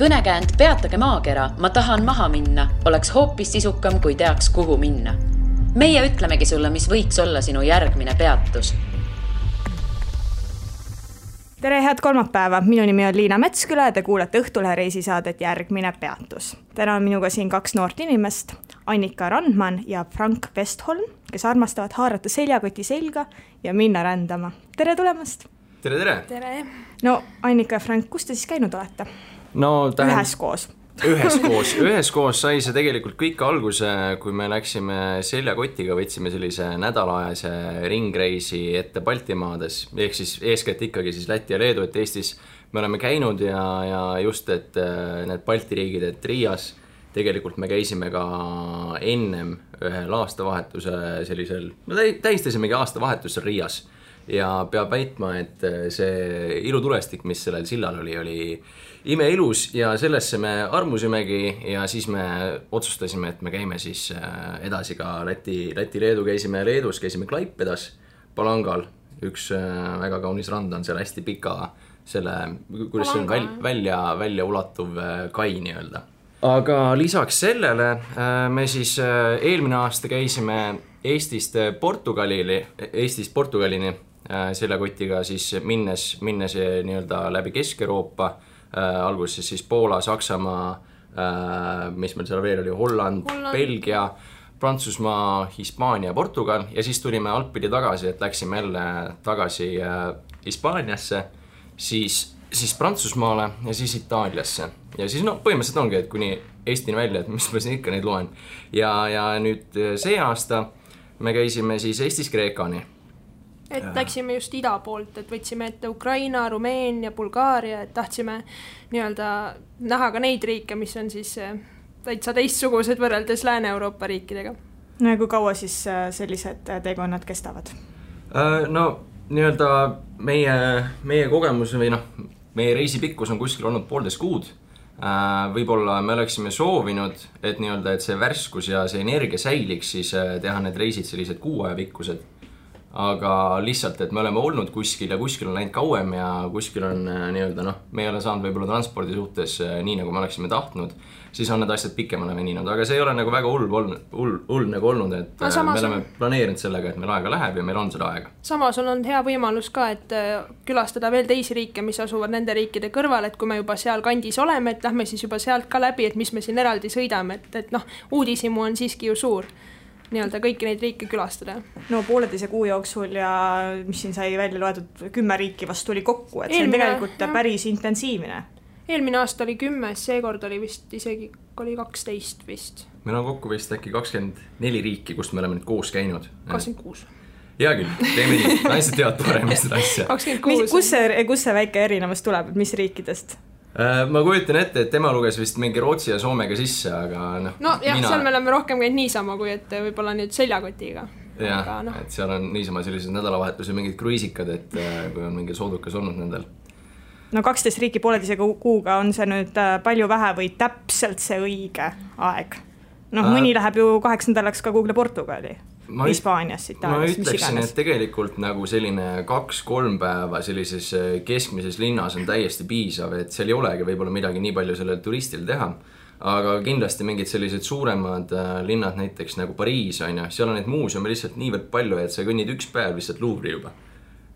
kõnekäänd Peatage maakera, ma tahan maha minna, oleks hoopis sisukam, kui teaks, kuhu minna. meie ütlemegi sulle, mis võiks olla sinu järgmine peatus tere, head kolmapäeva, minu nimi on Liina Metsküla ja te kuulate Õhtulehe reisisaadet Järgmine peatus. täna on minuga siin kaks noort inimest, Annika Randman ja Frank Westholm, kes armastavad haarata seljakoti selga ja minna rändama. tere tulemast! tere, tere! tere! no Annika ja Frank, kus te siis käinud olete? No tähend... üheskoos. Üheskoos, üheskoos sai see tegelikult kõik alguse, kui me läksime seljakotiga, võtsime sellise nädalaajase ringreisi ette Baltimaades, ehk siis eeskätt ikkagi siis Läti ja Leedu, et Eestis me oleme käinud ja, ja just, et äh, need Balti riigid, et Riias tegelikult me käisime ka ennem ühel aastavahetuse sellisel, no tähistasimegi aastavahetust seal Riias. Ja peab väitma, et äh, see ilutulestik, mis sellel sillal oli, oli imeilus ja sellesse me armusimegi ja siis me otsustasime, et me käime siis äh, edasi ka Läti, Läti-Leedu, käisime Leedus, käisime Klaipedas, Palangal, üks äh, väga kaunis rand on seal hästi pika selle, kuidas see on, väl, välja, väljaulatuv äh, kai nii-öelda. aga lisaks sellele me siis eelmine aasta käisime Eestist Portugalile, Eestist Portugalini seljakotiga siis minnes, minnes nii-öelda läbi Kesk-Euroopa alguses siis Poola, Saksamaa äh,, mis meil seal veel oli, Holland, Holland., Belgia, Prantsusmaa, Hispaania, Portugal ja siis tulime altpidi tagasi, et läksime jälle tagasi äh, Hispaaniasse, siis, siis Prantsusmaale ja siis Itaaliasse. ja siis no põhimõtteliselt ongi, et kuni Eestini välja, et mis ma siin ikka neid loen. ja, ja nüüd äh, see aasta me käisime siis Eestist Kreekani et ja. läksime just ida poolt, et võtsime ette Ukraina, Rumeenia, Bulgaaria, et tahtsime nii-öelda näha ka neid riike, mis on siis eh, täitsa teistsugused võrreldes Lääne-Euroopa riikidega. no ja kui kaua siis eh, sellised eh, teekonnad kestavad? no nii-öelda meie, meie kogemus või noh, meie reisi pikkus on kuskil olnud poolteist kuud võib-olla me oleksime soovinud, et nii-öelda, et see värskus ja see energia säiliks, siis teha need reisid sellised kuu aja pikkused aga lihtsalt, et me oleme olnud kuskil ja kuskil on läinud kauem ja kuskil on äh, nii-öelda noh, me ei ole saanud võib-olla transpordi suhtes äh, nii, nagu me oleksime tahtnud, siis on need asjad pikemale veninud, aga see ei ole nagu väga hull olnud, hull, hull nagu olnud, et no, äh, me oleme on... planeerinud sellega, et meil aega läheb ja meil on seda aega. samas on olnud hea võimalus ka, et külastada veel teisi riike, mis asuvad nende riikide kõrval, et kui me juba sealkandis oleme, et lähme siis juba sealt ka läbi, et mis me siin eraldi sõidame, et, et noh, uudishimu on siiski ju suur nii-öelda kõiki neid riike külastada. no pooleteise kuu jooksul ja mis siin sai välja loetud, kümme riiki vast tuli kokku, et see on tegelikult jah. päris intensiivne. eelmine aasta oli kümme, seekord oli vist isegi, oli kaksteist vist. meil on kokku vist äkki kakskümmend neli riiki, kust me oleme nüüd koos käinud. kakskümmend kuus hea küll, teeme nii, naised teavad paremini seda asja. kus see, kust see väike erinevus tuleb, mis riikidest? Äh, ma kujutan ette, et tema luges vist mingi Rootsi ja Soomega sisse, aga noh. nojah mina..., seal me oleme rohkem käinud niisama, kui et võib-olla nüüd seljakotiga. jah, no. et seal on niisama sellised nädalavahetuse mingid kruiisikad, et äh, kui on mingi soodukas olnud nendel. no kaksteist riiki pooleteise kuuga on see nüüd äh, palju vähe või täpselt see õige aeg? noh, mõni läheb ju kaheks nädalaks ka kuhugi Portugali Hispaanias, Itaalias, mis iganes. ma ütleksin, et tegelikult nagu selline kaks-kolm päeva sellises äh, keskmises linnas on täiesti piisav, et seal ei olegi võib-olla midagi nii palju sellel turistil teha. aga kindlasti mingid sellised suuremad äh, linnad, näiteks nagu Pariis on ju, seal on neid muuseume lihtsalt niivõrd palju, et sa kõnnid üks päev lihtsalt Louvre'i juba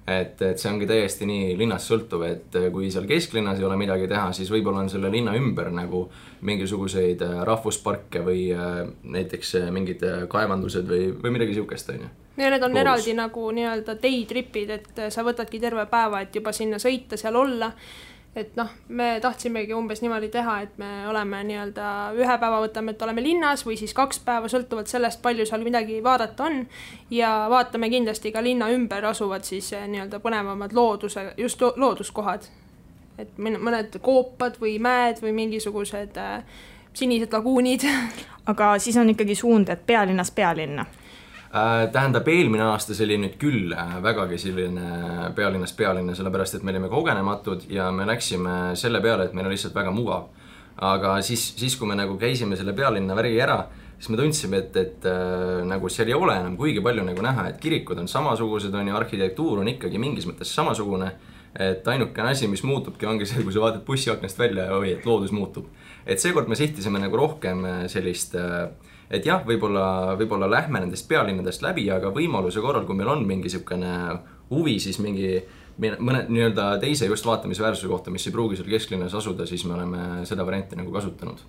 et, et see ongi täiesti nii linnast sõltuv, et äh, kui seal kesklinnas ei ole midagi teha, siis võib-olla on selle linna ümber nagu mingisuguseid äh, rahvusparke või äh, näiteks mingid kaevandused või, või midagi sihukest, on ju. ja need on Loos. eraldi nagu nii-öelda day trip'id, et sa võtadki terve päeva, et juba sinna sõita, seal olla et noh, me tahtsimegi umbes niimoodi teha, et me oleme nii-öelda ühe päeva võtame, et oleme linnas või siis kaks päeva, sõltuvalt sellest, palju seal midagi vaadata on. ja vaatame kindlasti ka linna ümber asuvad siis eh, nii-öelda põnevamad looduse, just lo looduskohad. et mõned koopad või mäed või mingisugused äh, sinised laguunid. aga siis on ikkagi suund, et pealinnast pealinna tähendab, eelmine aasta see oli nüüd küll äh, vägagi selline pealinnast pealinna, sellepärast et me olime kogenematud ja me läksime selle peale, et meil on lihtsalt väga mugav. aga siis, siis kui me nagu käisime selle pealinna värgi ära, siis me tundsime, et, et äh, nagu seal ei ole enam kuigi palju nagu näha, et kirikud on samasugused, on ju, arhitektuur on ikkagi mingis mõttes samasugune et ainukene asi, mis muutubki, ongi see, kui sa vaatad bussiaknast välja ja oi, et loodus muutub. Et seekord me sihtisime nagu rohkem sellist et jah, võib-olla, võib-olla lähme nendest pealinnadest läbi, aga võimaluse korral, kui meil on mingi niisugune huvi, siis mingi mõne nii-öelda teise just vaatamisväärsuse kohta, mis ei pruugi seal kesklinnas asuda, siis me oleme seda varianti nagu kasutanud.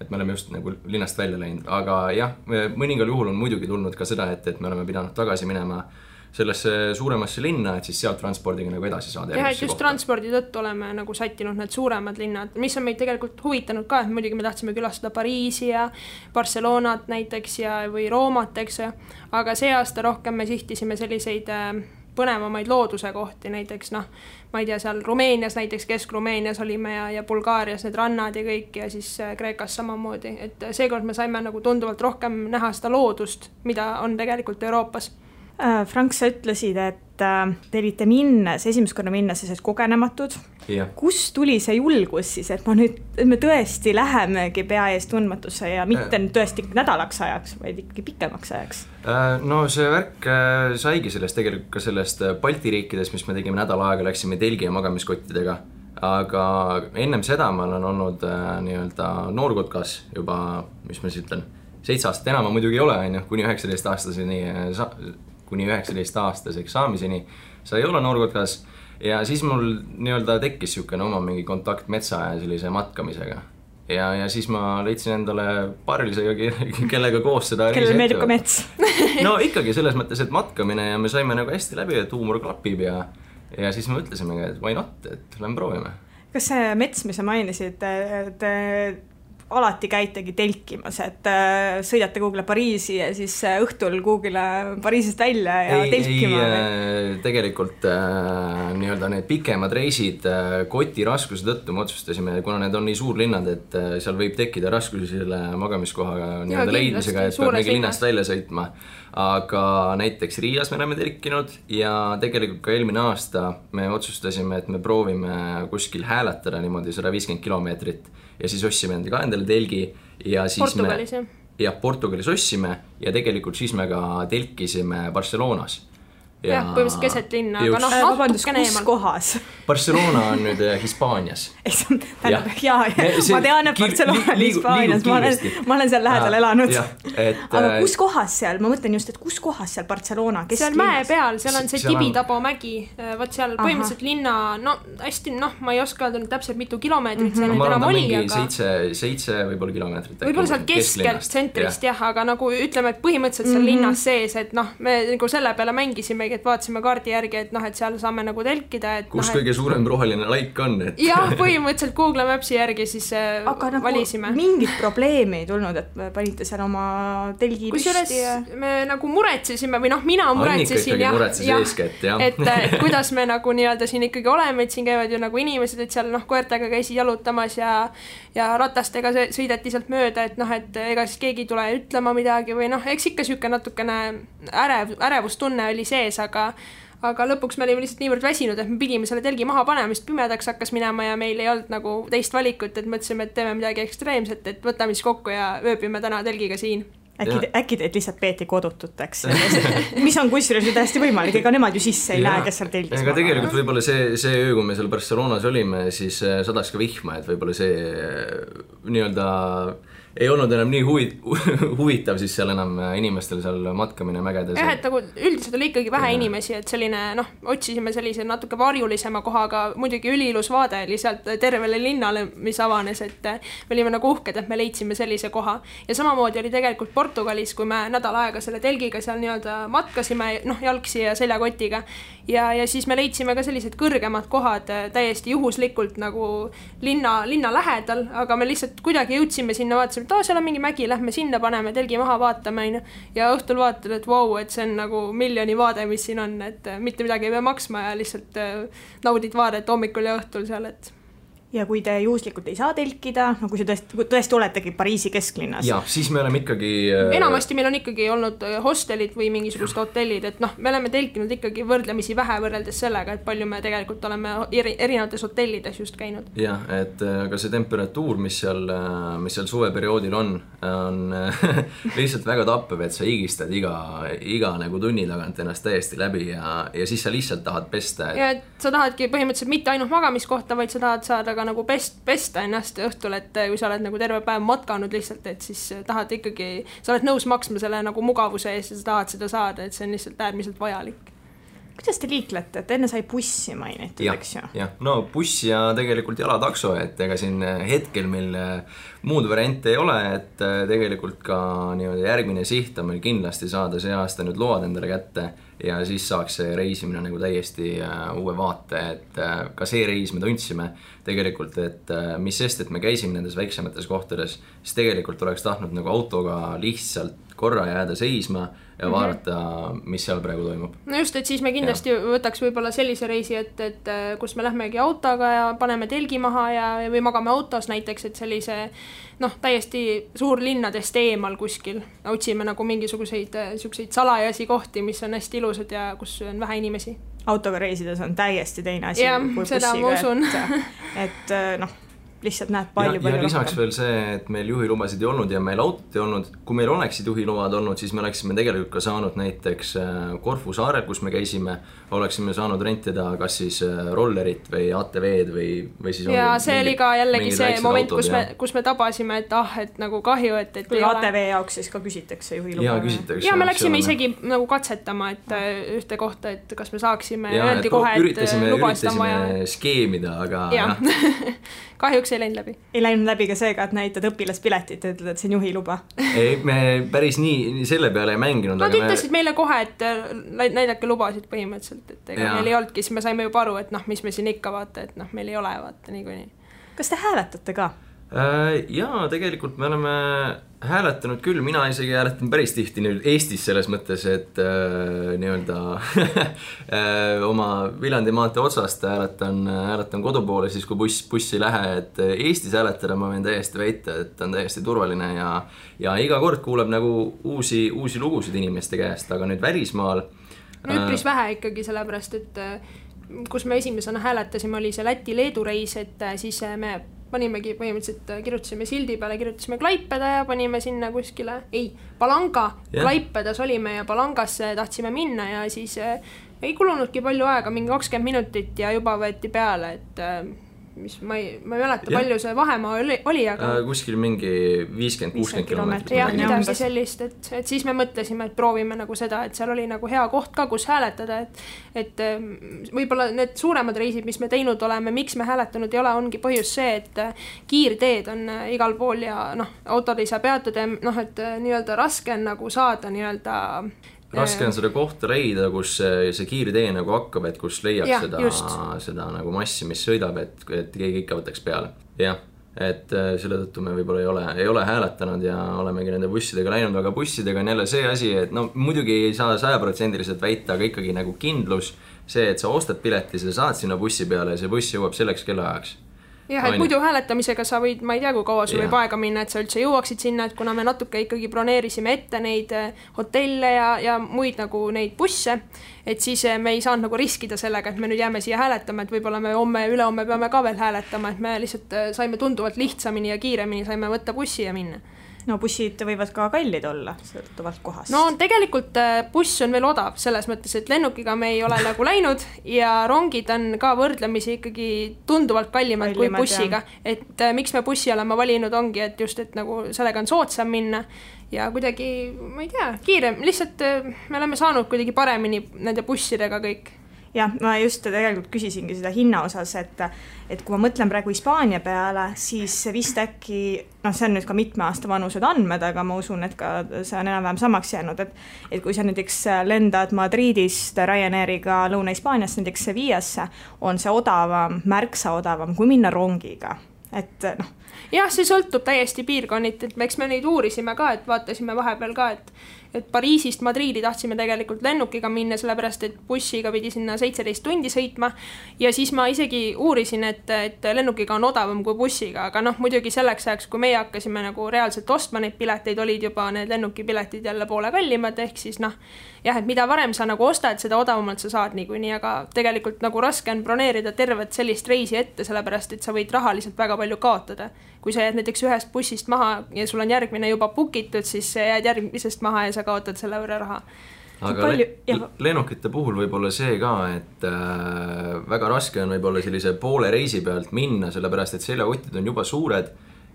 et me oleme just nagu linnast välja läinud, aga jah, mõningal juhul on muidugi tulnud ka seda, et, et me oleme pidanud tagasi minema äh, sellesse suuremasse linna, et siis sealt transpordiga nagu edasi saada. jah, et just kohta. transpordi tõttu oleme nagu sättinud need suuremad linnad, mis on meid tegelikult huvitanud ka, et muidugi me tahtsime külastada Pariisi ja Barcelonat näiteks ja, või Roomat, eks ju, aga see aasta rohkem me sihtisime selliseid äh, põnevamaid looduse kohti, näiteks noh, ma ei tea, seal Rumeenias näiteks, Kesk-Rumeenias olime ja, ja Bulgaarias need rannad ja kõik ja siis äh, Kreekas samamoodi, et seekord me saime nagu tunduvalt rohkem näha seda loodust, mida on tegelikult Euroopas Frank, sa ütlesid, et äh, te olite minnes, esimest korda minnes sellised kogenematud. kust tuli see julgus siis, et ma nüüd, et me tõesti lähemegi pea ees tundmatusse ja mitte nüüd tõesti nädalaks ajaks, vaid ikkagi pikemaks ajaks? Äh, no see värk saigi sellest tegelikult ka sellest Balti riikidest, mis me tegime nädal aega, läksime telgi ja magamiskottidega aga ennem seda ma olen olnud äh, nii-öelda noorkotkas juba, mis ma siis ütlen, seitse aastat enam ma muidugi ei ole, on ju, kuni üheksateistaastaseni sa, kuni üheksateistaastaseks saamiseni sai olla noorkotkas ja siis mul nii-öelda tekkis niisugune oma mingi kontakt metsa ja sellise matkamisega. ja, ja siis ma leidsin endale paarilise, kellega koos seda kellele meeldib ka mets no ikkagi selles mõttes, et matkamine ja me saime nagu hästi läbi, et huumor klapib ja ja siis me mõtlesimegi, et why not, et lähme proovime. kas see mets, mis sa mainisid, te alati käitegi telkimas, et äh, sõidate kuhugile Pariisi ja siis äh, õhtul kuhugile Pariisist välja ja ei, telkima? ei, äh, tegelikult äh, nii-öelda need pikemad reisid äh, koti raskuse tõttu me otsustasime, kuna need on nii suurlinnad, et äh, seal võib tekkida raskusi selle magamiskoha nii-öelda leidmisega, et peab mingi linnast välja sõitma. aga näiteks Riias me oleme telkinud ja tegelikult ka eelmine aasta me otsustasime, et me proovime kuskil hääletada niimoodi sada viiskümmend kilomeetrit ja siis ostsime enda ka endale telgi ja siis Portugalis, me jah, Portugalis ostsime ja tegelikult siis me ka telkisime Barcelonas. Jah, põhimõtteliselt keset linna, aga noh, äh, natukene eemal. kohas? Barcelona on nüüd äh, Hispaanias. tähendab, ja, ja ma tean, et Barcelona on Hispaanias, ma olen, ma olen seal lähedal elanud. Aga äh, kus kohas seal, ma mõtlen just, et kus kohas seal Barcelona, kes seal mäe peal, seal on see Tibidabo mägi, vot seal põhimõtteliselt linna, no hästi, noh, ma ei oska öelda nüüd täpselt, mitu kilomeetrit mm -hmm. seal nüüd enam oli, aga seitse, seitse võib-olla kilomeetrit. võib-olla sealt keskelt, tsentrist jah, aga nagu ütleme, et põhimõtteliselt seal linnas sees, et noh, me nagu selle peale mängisimegi, et vaatasime kaardi järgi, et noh, et seal saame nagu telkida, et kus noh, kõige et... suurem roheline laik on, et jah, põhimõtteliselt Google Maps'i järgi siis äh, aga nagu valisime. mingit probleemi ei tulnud, et panite seal oma telgi püsti ja me nagu muretsesime või noh, mina muretsesin jah, jah, jah. et, et kuidas me nagu nii-öelda siin ikkagi oleme, et siin käivad ju nagu inimesed, et seal noh, koertega käisid jalutamas ja ja ratastega sõideti sealt mööda, et noh, et ega siis keegi ei tule ütlema midagi või noh, eks ikka niisugune natukene ärev, ärevustunne oli sees, aga aga lõpuks me olime lihtsalt niivõrd väsinud, et me pidime selle telgi maha panema, sest pimedaks hakkas minema ja meil ei olnud nagu teist valikut, et mõtlesime, et teeme midagi ekstreemset, et võtame siis kokku ja ööbime täna telgiga siin. Äkki, äkki teid lihtsalt peeti kodututeks? Mis on kusjuures ju täiesti võimalik, ega nemad ju sisse ei ja, näe, kes seal telgis ega tegelikult võib-olla see, see öö, kui me seal Barcelonas olime, siis äh, sadas ka vihma, et võib-olla see äh, nii-öelda ei olnud enam nii huvi, huvitav siis seal enam äh, inimestel seal matkamine mägedes. jah, et nagu üldiselt oli ikkagi vähe ja. inimesi, et selline noh, otsisime sellise natuke varjulisema kohaga, muidugi üliilus vaade oli sealt tervele linnale, mis avanes, et äh, me olime nagu uhked, et me leidsime sellise koha. ja samamoodi oli tegelikult Portugalis, kui me nädal aega selle telgiga seal nii-öelda matkasime, noh, jalgsi ja seljakotiga ja, ja siis me leidsime ka sellised kõrgemad kohad äh, täiesti juhuslikult nagu linna, linna lähedal, aga me lihtsalt kuidagi jõudsime sinna, vaatasime, et aa, seal on mingi mägi, lähme sinna, paneme telgi maha, vaatame, onju. ja õhtul vaatad, et vau et see on nagu miljoni vaade, mis siin on, et äh, mitte midagi ei pea maksma ja lihtsalt äh, naudid vaadet hommikul ja õhtul seal, et ja kui te juhuslikult ei saa telkida, no kui see tõesti, tõesti oletegi Pariisi kesklinnas. jah, siis me oleme ikkagi äh.... enamasti meil on ikkagi olnud äh, hostelid või mingisugused hotellid, et noh, me oleme telkinud ikkagi võrdlemisi vähe võrreldes sellega, et palju me tegelikult oleme eri, erinevates hotellides just käinud. jah, et äh, aga see temperatuur, mis seal, mis seal suveperioodil on, on lihtsalt väga tappev, et sa higistad iga, iga nagu tunni tagant ennast täiesti läbi ja, ja siis sa lihtsalt tahad pesta et.... ja et sa tahadki põhimõtteliselt mitte ainult magamiskohta, vaid sa tahad saada ka nagu pest, pesta ennast õhtul, et kui sa oled nagu terve päev matkanud lihtsalt, et siis tahad ikkagi, sa oled nõus maksma selle nagu mugavuse eest ja sa tahad seda saada, et see on lihtsalt äärmiselt vajalik. Kuidas te liiklete, et enne sai bussi mainitud, eks ju? jah, no buss ja tegelikult jalatakso, et ega siin hetkel meil muud variante ei ole, et tegelikult ka nii-öelda järgmine siht on meil kindlasti saada see aasta nüüd load endale kätte ja siis saaks see reisimine nagu täiesti äh, uue vaate, et äh, ka see reis me tundsime tegelikult, et äh, mis sest, et me käisime nendes väiksemates kohtades, siis tegelikult oleks tahtnud nagu autoga lihtsalt korra jääda seisma ja mhm. vaadata mm, -hmm. mis seal praegu toimub. no just, et siis me kindlasti ja. võtaks võib-olla sellise reisi, et, et kus me lähmegi autoga ja paneme telgi maha ja, või magame autos näiteks, et sellise noh, täiesti suurlinnadest eemal kuskil otsime nagu mingisuguseid siukseid salajasi kohti, mis on hästi ilusad ja kus on vähe inimesi. autoga reisides on täiesti teine asi. jah, seda ma usun. et, et noh lihtsalt näed palju, palju rohkem. lisaks veel see, et meil juhilubasid ei olnud ja meil autot ei olnud. kui meil oleksid juhiload olnud, siis me oleksime tegelikult ka saanud näiteks äh, Korfu saarel, kus me käisime, oleksime saanud rentida kas siis äh, rollerit või ATV-d või, või siis. ja see oli ka jällegi see moment, kus ja. me, kus me tabasime, et ah, et nagu kahju, et, et. kui ATV ole... jaoks siis ka küsitakse juhiluba. ja küsitakse. ja me läksime isegi nagu katsetama, et äh, ühte kohta, et kas me saaksime, öeldi kohe, et lubasid on vaja. skeemida, aga. jah kahjuks ei läinud läbi. ei läinud läbi ka seega, et näitad õpilaspiletit ja ütled, et see on juhiluba? ei, me päris nii selle peale ei mänginud. Nad ütlesid me... meile kohe, et äh, näidake lubasid põhimõtteliselt, et ega ja. meil ei olnudki, siis me saime juba aru, et noh, mis me siin ikka vaata, et noh, meil ei ole vaata niikuinii. kas te hääletate ka? Äh, jaa, tegelikult me oleme hääletanud küll, mina isegi hääletan päris tihti nüüd Eestis selles mõttes, et äh, nii-öelda äh, oma Viljandi maantee otsast hääletan, hääletan kodu poole siis, kui buss, buss ei lähe, et Eestis hääletada ma võin täiesti väita, et on täiesti turvaline ja ja iga kord kuuleb nagu uusi, uusi lugusid inimeste käest, aga nüüd välismaal no üpris äh, vähe ikkagi, sellepärast et kus me esimesena hääletasime, oli see Läti-Leedu reis, et siis me panimegi põhimõtteliselt, äh, kirjutasime sildi peale, kirjutasime Klaipeda ja panime sinna kuskile, ei, Palanga yeah., Klaipedas olime ja Palangasse tahtsime minna ja siis äh, ei kulunudki palju aega, mingi kakskümmend minutit ja juba võeti peale, et äh, mis ma ei, ma ei mäleta, palju see vahemaa oli, oli, aga äh,. kuskil mingi viiskümmend, kuuskümmend kilomeetrit. jah, midagi sellist, et, et siis me mõtlesime, et proovime nagu seda, et seal oli nagu hea koht ka, kus hääletada, et. et ähm, võib-olla need suuremad reisid, mis me teinud oleme, miks me hääletanud ei ole, ongi põhjus see, et äh, kiirteed on äh, igal pool ja noh, autod ei saa peatuda ja noh, et äh, nii-öelda raske on nagu saada nii-öelda raske on seda kohta leida, kus see, see kiirtee nagu hakkab, et kus leiab ja, seda, seda nagu massi, mis sõidab, et, et keegi ikka võtaks peale. jah, et äh, selle tõttu me võib-olla ei ole, ei ole hääletanud ja olemegi nende bussidega läinud, aga bussidega on jälle see asi, et no muidugi ei saa sajaprotsendiliselt väita, aga ikkagi nagu kindlus, see, et sa ostad pileti, sa saad sinna bussi peale ja see buss jõuab selleks kellaajaks jah, et muidu hääletamisega sa võid, ma ei tea, kui kaua sul võib aega minna, et sa üldse jõuaksid sinna, et kuna me natuke ikkagi broneerisime ette neid eh, hotelle ja, ja muid nagu neid busse, et siis eh, me ei saanud nagu riskida sellega, et me nüüd jääme siia hääletama, et võib-olla me homme ja ülehomme peame ka veel hääletama, et me lihtsalt eh, saime tunduvalt lihtsamini ja kiiremini saime võtta bussi ja minna no bussid võivad ka kallid olla, sõltuvalt kohast. no tegelikult äh, buss on veel odav, selles mõttes, et lennukiga me ei ole nagu läinud ja rongid on ka võrdlemisi ikkagi tunduvalt kallimad, kallimad kui bussiga. et äh, miks me bussi oleme valinud, ongi, et just, et nagu sellega on soodsam minna ja kuidagi, ma ei tea, kiirem, lihtsalt äh, me oleme saanud kuidagi paremini nende bussidega kõik jah, ma just tegelikult küsisingi seda hinna osas, et, et kui ma mõtlen praegu Hispaania peale, siis vist äkki noh, see on nüüd ka mitme aasta vanused andmed, aga ma usun, et ka see on enam-vähem samaks jäänud, et et kui sa näiteks lendad Madridist Ryanairiga Lõuna-Hispaaniast näiteks Sevillasse, on see odavam, märksa odavam kui minna rongiga, et noh. Jah, see sõltub täiesti piirkonniti, et eks me neid uurisime ka, et vaatasime vahepeal ka, et et Pariisist Madriidi tahtsime tegelikult lennukiga minna, sellepärast et bussiga pidi sinna seitseteist tundi sõitma. ja siis ma isegi uurisin, et, et lennukiga on odavam kui bussiga, aga noh, muidugi selleks ajaks, kui meie hakkasime nagu reaalselt ostma neid pileteid, olid juba need lennukipiletid jälle poole kallimad, ehk siis noh, jah, et mida varem sa nagu ostad, seda odavamalt sa saad niikuinii, aga tegelikult nagu raske on broneerida tervet sellist reisi ette, sellepärast et sa võid rahaliselt väga palju kaotada kui sa jääd näiteks ühest bussist maha ja sul on järgmine juba book itud, siis jääd järgmisest maha ja sa kaotad selle võrra raha. Aga palju, le lennukite puhul võib olla see ka, et äh, väga raske on võib-olla sellise poole reisi pealt minna, sellepärast et seljakotid on juba suured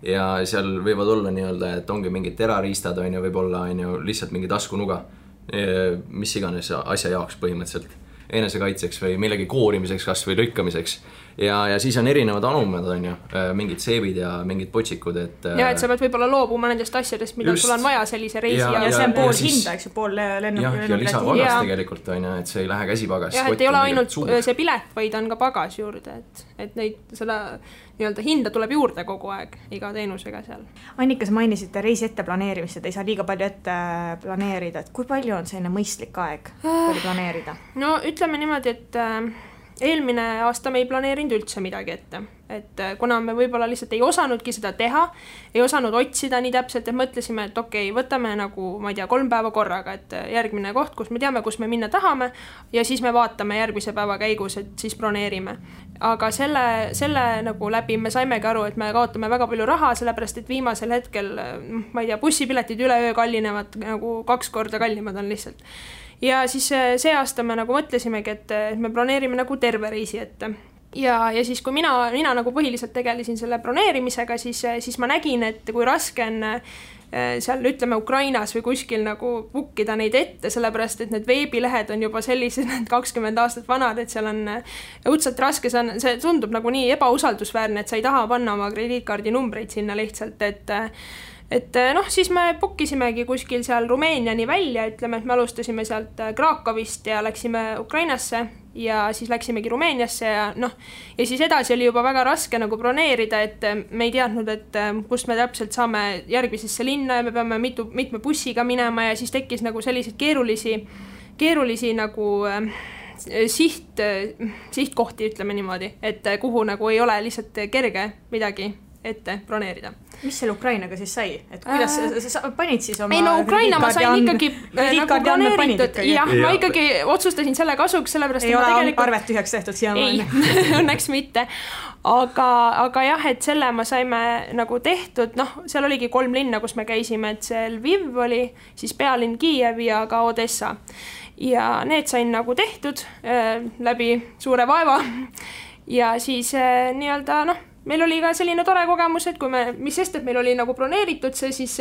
ja seal võivad olla nii-öelda, et ongi mingid terariistad, on ju, võib-olla on ju lihtsalt mingi taskunuga, mis iganes asja jaoks põhimõtteliselt, enesekaitseks või millegi koorimiseks kas või lõikamiseks ja, ja siis on erinevad anumad, on ju, äh, mingid seebid ja mingid potsikud, et. ja, et sa pead võib-olla loobuma nendest asjadest, mida sul on vaja sellise reisi ja, ja, ja see on pool siis... hinda, eks ju, pool lennuki. jah, ja lisapagas tegelikult on ju, et see ei lähe käsipagas. jah, et ei ole ainult suur. see pilet, vaid on ka pagas juurde, et, et neid, seda nii-öelda hinda tuleb juurde kogu aeg iga teenusega seal. Annika, sa mainisite reisi ette planeerimist, et ei saa liiga palju ette planeerida, et kui palju on selline mõistlik aeg, palju planeerida? no ütleme niimoodi, et äh, eelmine aasta me ei planeerinud üldse midagi ette, et äh, kuna me võib-olla lihtsalt ei osanudki seda teha, ei osanud otsida nii täpselt, et mõtlesime, et okei okay,, võtame nagu ma ei tea, kolm päeva korraga, et äh, järgmine koht, kus me teame, kus me minna tahame ja siis me vaatame järgmise päeva käigus, et siis broneerime. Aga selle, selle nagu läbi me saimegi aru, et me kaotame väga palju raha, sellepärast et viimasel hetkel, noh, ma ei tea, bussipiletid üle öö kallinevad nagu kaks korda kallimad on lihtsalt. Ja siis äh, see aasta me nagu mõtlesimegi, et me broneerime nagu terve reisi ette. Ja, ja siis, kui mina, mina nagu põhiliselt tegelesin selle broneerimisega, siis, siis ma nägin, et kui raske on seal ütleme Ukrainas või kuskil nagu book ida neid ette, sellepärast et need veebilehed on juba sellised, kakskümmend aastat vanad, et seal on äh, õudselt raske, see on, see tundub nagu nii ebausaldusväärne, et sa ei taha panna oma krediitkaardi numbreid sinna lihtsalt, et et eh, noh, siis me book isimegi kuskil seal Rumeeniani välja, ütleme, et me alustasime sealt eh, Krakowist ja läksime Ukrainasse ja siis läksimegi Rumeeniasse ja noh, ja siis edasi oli juba väga raske nagu broneerida, et eh, me ei teadnud, et kust me täpselt saame järgmisesse linna ja me peame mitu, mitme bussiga minema ja siis tekkis nagu selliseid keerulisi, keerulisi nagu äh, siht, sihtkohti, ütleme niimoodi, et kuhu nagu ei ole lihtsalt kerge midagi ette broneerida. mis seal Ukrainaga siis sai, et kuidas äh, sa, sa panid siis oma ei no Ukraina ma sain ikkagi äh, nagu broneeritud, jah, ma ikkagi otsustasin selle kasuks, sellepärast ei ole tegelikult... arvet tühjaks tehtud siiamaani õnneks mitte. aga, aga jah, et selle me saime nagu tehtud, noh, seal oligi kolm linna, kus me käisime, et see Lviv oli, siis pealinn Kiiev ja ka Odessa. ja need sain nagu tehtud äh, läbi suure vaeva. Ja siis äh, nii-öelda noh meil oli ka selline tore kogemus, et kui me, mis sest, et meil oli nagu broneeritud see, siis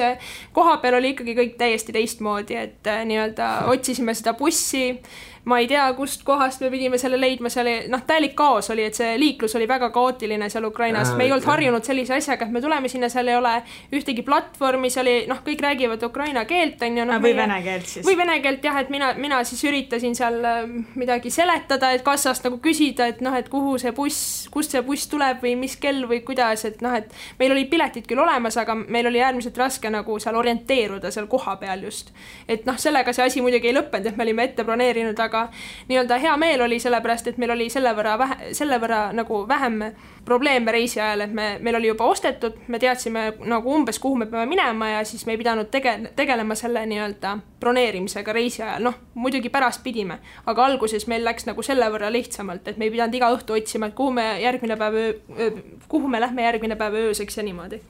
koha peal oli ikkagi kõik täiesti teistmoodi, et äh, nii-öelda otsisime seda bussi ma ei tea, kust kohast me pidime selle leidma, seal noh, täielik kaos oli, et see liiklus oli väga kaootiline seal Ukrainas, me ei olnud harjunud sellise asjaga, et me tuleme sinna, seal ei ole ühtegi platvormi, seal ei noh, kõik räägivad ukraina keelt on ju no,. või meie, vene keelt siis. või vene keelt jah, et mina, mina siis üritasin seal äh, midagi seletada, et kassast nagu küsida, et noh, et kuhu see buss, kust see buss tuleb või mis kell või kuidas, et noh, et meil olid piletid küll olemas, aga meil oli äärmiselt raske nagu seal orienteeruda seal kohapeal just. et noh, sellega see asi muidugi ei lõppenud, et me olime ette broneerinud, aga aga nii-öelda hea meel oli sellepärast, et meil oli selle võrra vähe, selle võrra nagu vähem probleeme reisi ajal, et me, meil oli juba ostetud, me teadsime nagu umbes, kuhu me peame minema ja siis me ei pidanud tege-, tegelema selle nii-öelda broneerimisega reisi ajal, noh, muidugi pärast pidime, aga alguses meil läks nagu selle võrra lihtsamalt, et me ei pidanud iga õhtu otsima, et kuhu me järgmine päev öö, kuhu me lähme järgmine päev ööseks ja niimoodi.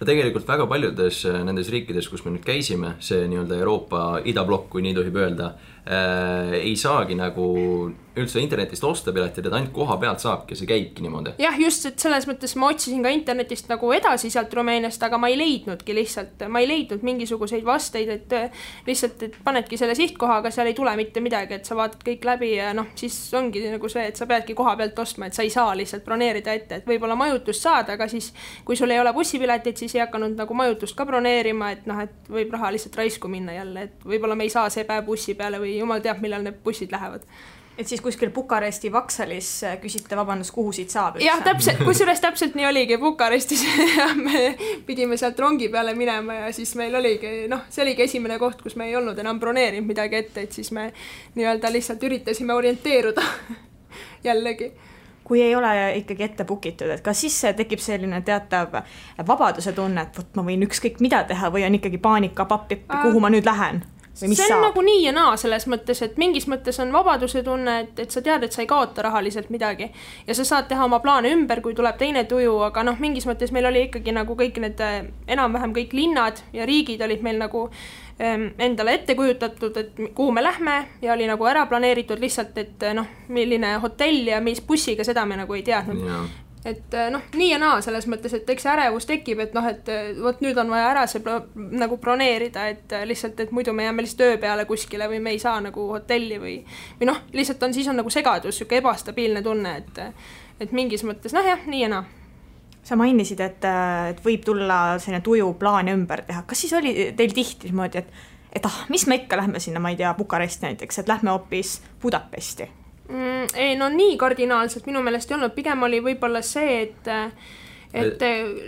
Ja tegelikult väga paljudes nendes riikides, kus me nüüd käisime, see nii-öelda Euroopa idablokk, kui nii tohib öelda äh,, ei saagi nagu üldse internetist osta piletid, et ainult koha pealt saabki, see käibki niimoodi. jah, just, et selles mõttes ma otsisin ka internetist nagu edasi sealt Rumeeniast, aga ma ei leidnudki lihtsalt, ma ei leidnud mingisuguseid vasteid, et äh, lihtsalt, et panedki selle sihtkoha, aga seal ei tule mitte midagi, et sa vaatad kõik läbi ja noh, siis ongi nagu see, et sa peadki koha pealt ostma, et sa ei saa lihtsalt broneerida ette, et võib-olla majutust saad, aga siis kui sul ei ole bussipiletit, siis ei hakanud nagu majutust ka broneerima, et noh, et võib raha lihtsalt raisku minna jälle, et võib-olla me ei saa see päev bussi peale või jumal teab, millal need bussid lähevad et siis kuskil Bukaresti Vaksalis küsite vabandust, kuhu siit saab üldse? jah, täpselt, kusjuures täpselt nii oligi Bukarestis me pidime sealt rongi peale minema ja siis meil oligi noh, see oligi esimene koht, kus me ei olnud enam broneerinud midagi ette, et siis me nii-öelda lihtsalt üritasime orienteeruda jällegi kui ei ole ikkagi ette book itud, et kas siis tekib selline teatav vabaduse tunne, et vot ma võin ükskõik mida teha või on ikkagi paanika, pappi, kuhu ma nüüd lähen? See on saab? nagu nii ja naa selles mõttes, et mingis mõttes on vabaduse tunne, et, et sa tead, et sa ei kaota rahaliselt midagi. ja sa saad teha oma plaane ümber, kui tuleb teine tuju, aga noh, mingis mõttes meil oli ikkagi nagu kõik need enam-vähem kõik linnad ja riigid olid meil nagu ähm, endale ette kujutatud, et kuhu me lähme ja oli nagu ära planeeritud lihtsalt, et noh, milline hotell ja mis bussiga, seda me nagu ei teadnud et eh, noh, nii ja naa selles mõttes, et eks ärevus tekib, et noh, et eh, vot nüüd on vaja ära see pro, nagu broneerida, et eh, lihtsalt, et muidu me jääme lihtsalt öö peale kuskile või me ei saa nagu hotelli või, või noh, lihtsalt on, siis on nagu segadus, niisugune ebastabiilne tunne, et, et mingis mõttes noh, jah, nii ja naa. Sa mainisid, et, et võib tulla selline tuju plaane ümber teha, kas siis oli teil tihti niimoodi, et et ah, mis me ikka lähme sinna, ma ei tea, Bukaresti näiteks, et lähme hoopis Budapesti mm,? ei no nii kardinaalselt minu meelest ei olnud, pigem oli võib-olla see, et et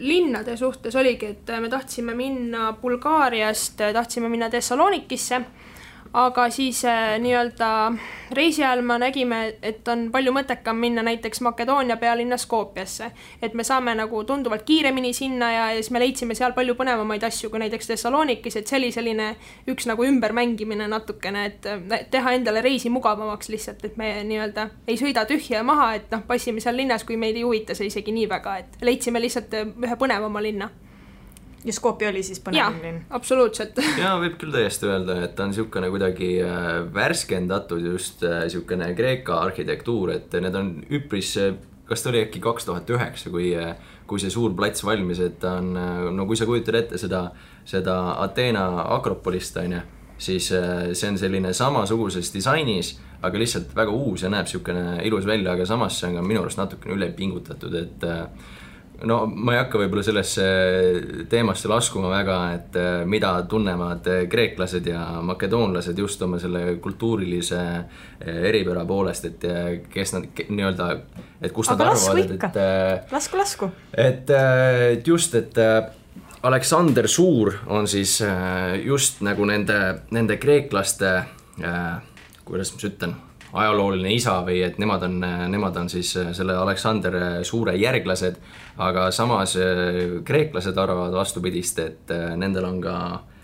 linnade suhtes oligi, et me tahtsime minna Bulgaariast, tahtsime minna Thessalonikisse aga siis äh, nii-öelda reisi ajal me nägime, et on palju mõttekam minna näiteks Makedoonia pealinna Skopjasse. et me saame nagu tunduvalt kiiremini sinna ja, ja siis me leidsime seal palju põnevamaid asju kui näiteks Thessalonikis, et see oli selline üks nagu ümbermängimine natukene, et teha endale reisi mugavamaks lihtsalt, et me nii-öelda ei sõida tühja maha, et noh, passime seal linnas, kui meid ei huvita see isegi nii väga, et leidsime lihtsalt ühe põnevama linna ja Skopje oli siis põnev linn? absoluutselt ja võib küll täiesti öelda, et ta on niisugune kuidagi äh, värskendatud just niisugune äh, Kreeka arhitektuur, et need on üpris, äh, kas ta oli äkki kaks tuhat üheksa, kui, kui see suur plats valmis, et ta on, no kui sa kujutad ette seda, seda Ateena Akropolist, on ju, siis see on selline samasuguses disainis, aga lihtsalt väga uus ja näeb niisugune ilus välja, aga samas see on ka minu arust natukene üle pingutatud, et no ma ei hakka võib-olla sellesse teemasse laskuma väga, et äh, mida tunnevad äh, kreeklased ja makedoonlased just oma selle kultuurilise äh, eripära poolest, et kes nad nii-öelda, et kust nad arvavad, et lasku, lasku. et, et just, et Aleksander Suur on siis just nagu nende, nende kreeklaste, kuidas ma siis ütlen ajalooline isa või et nemad on, nemad on siis selle Aleksander Suure järglased, aga samas kreeklased arvavad vastupidist, et nendel on ka äh,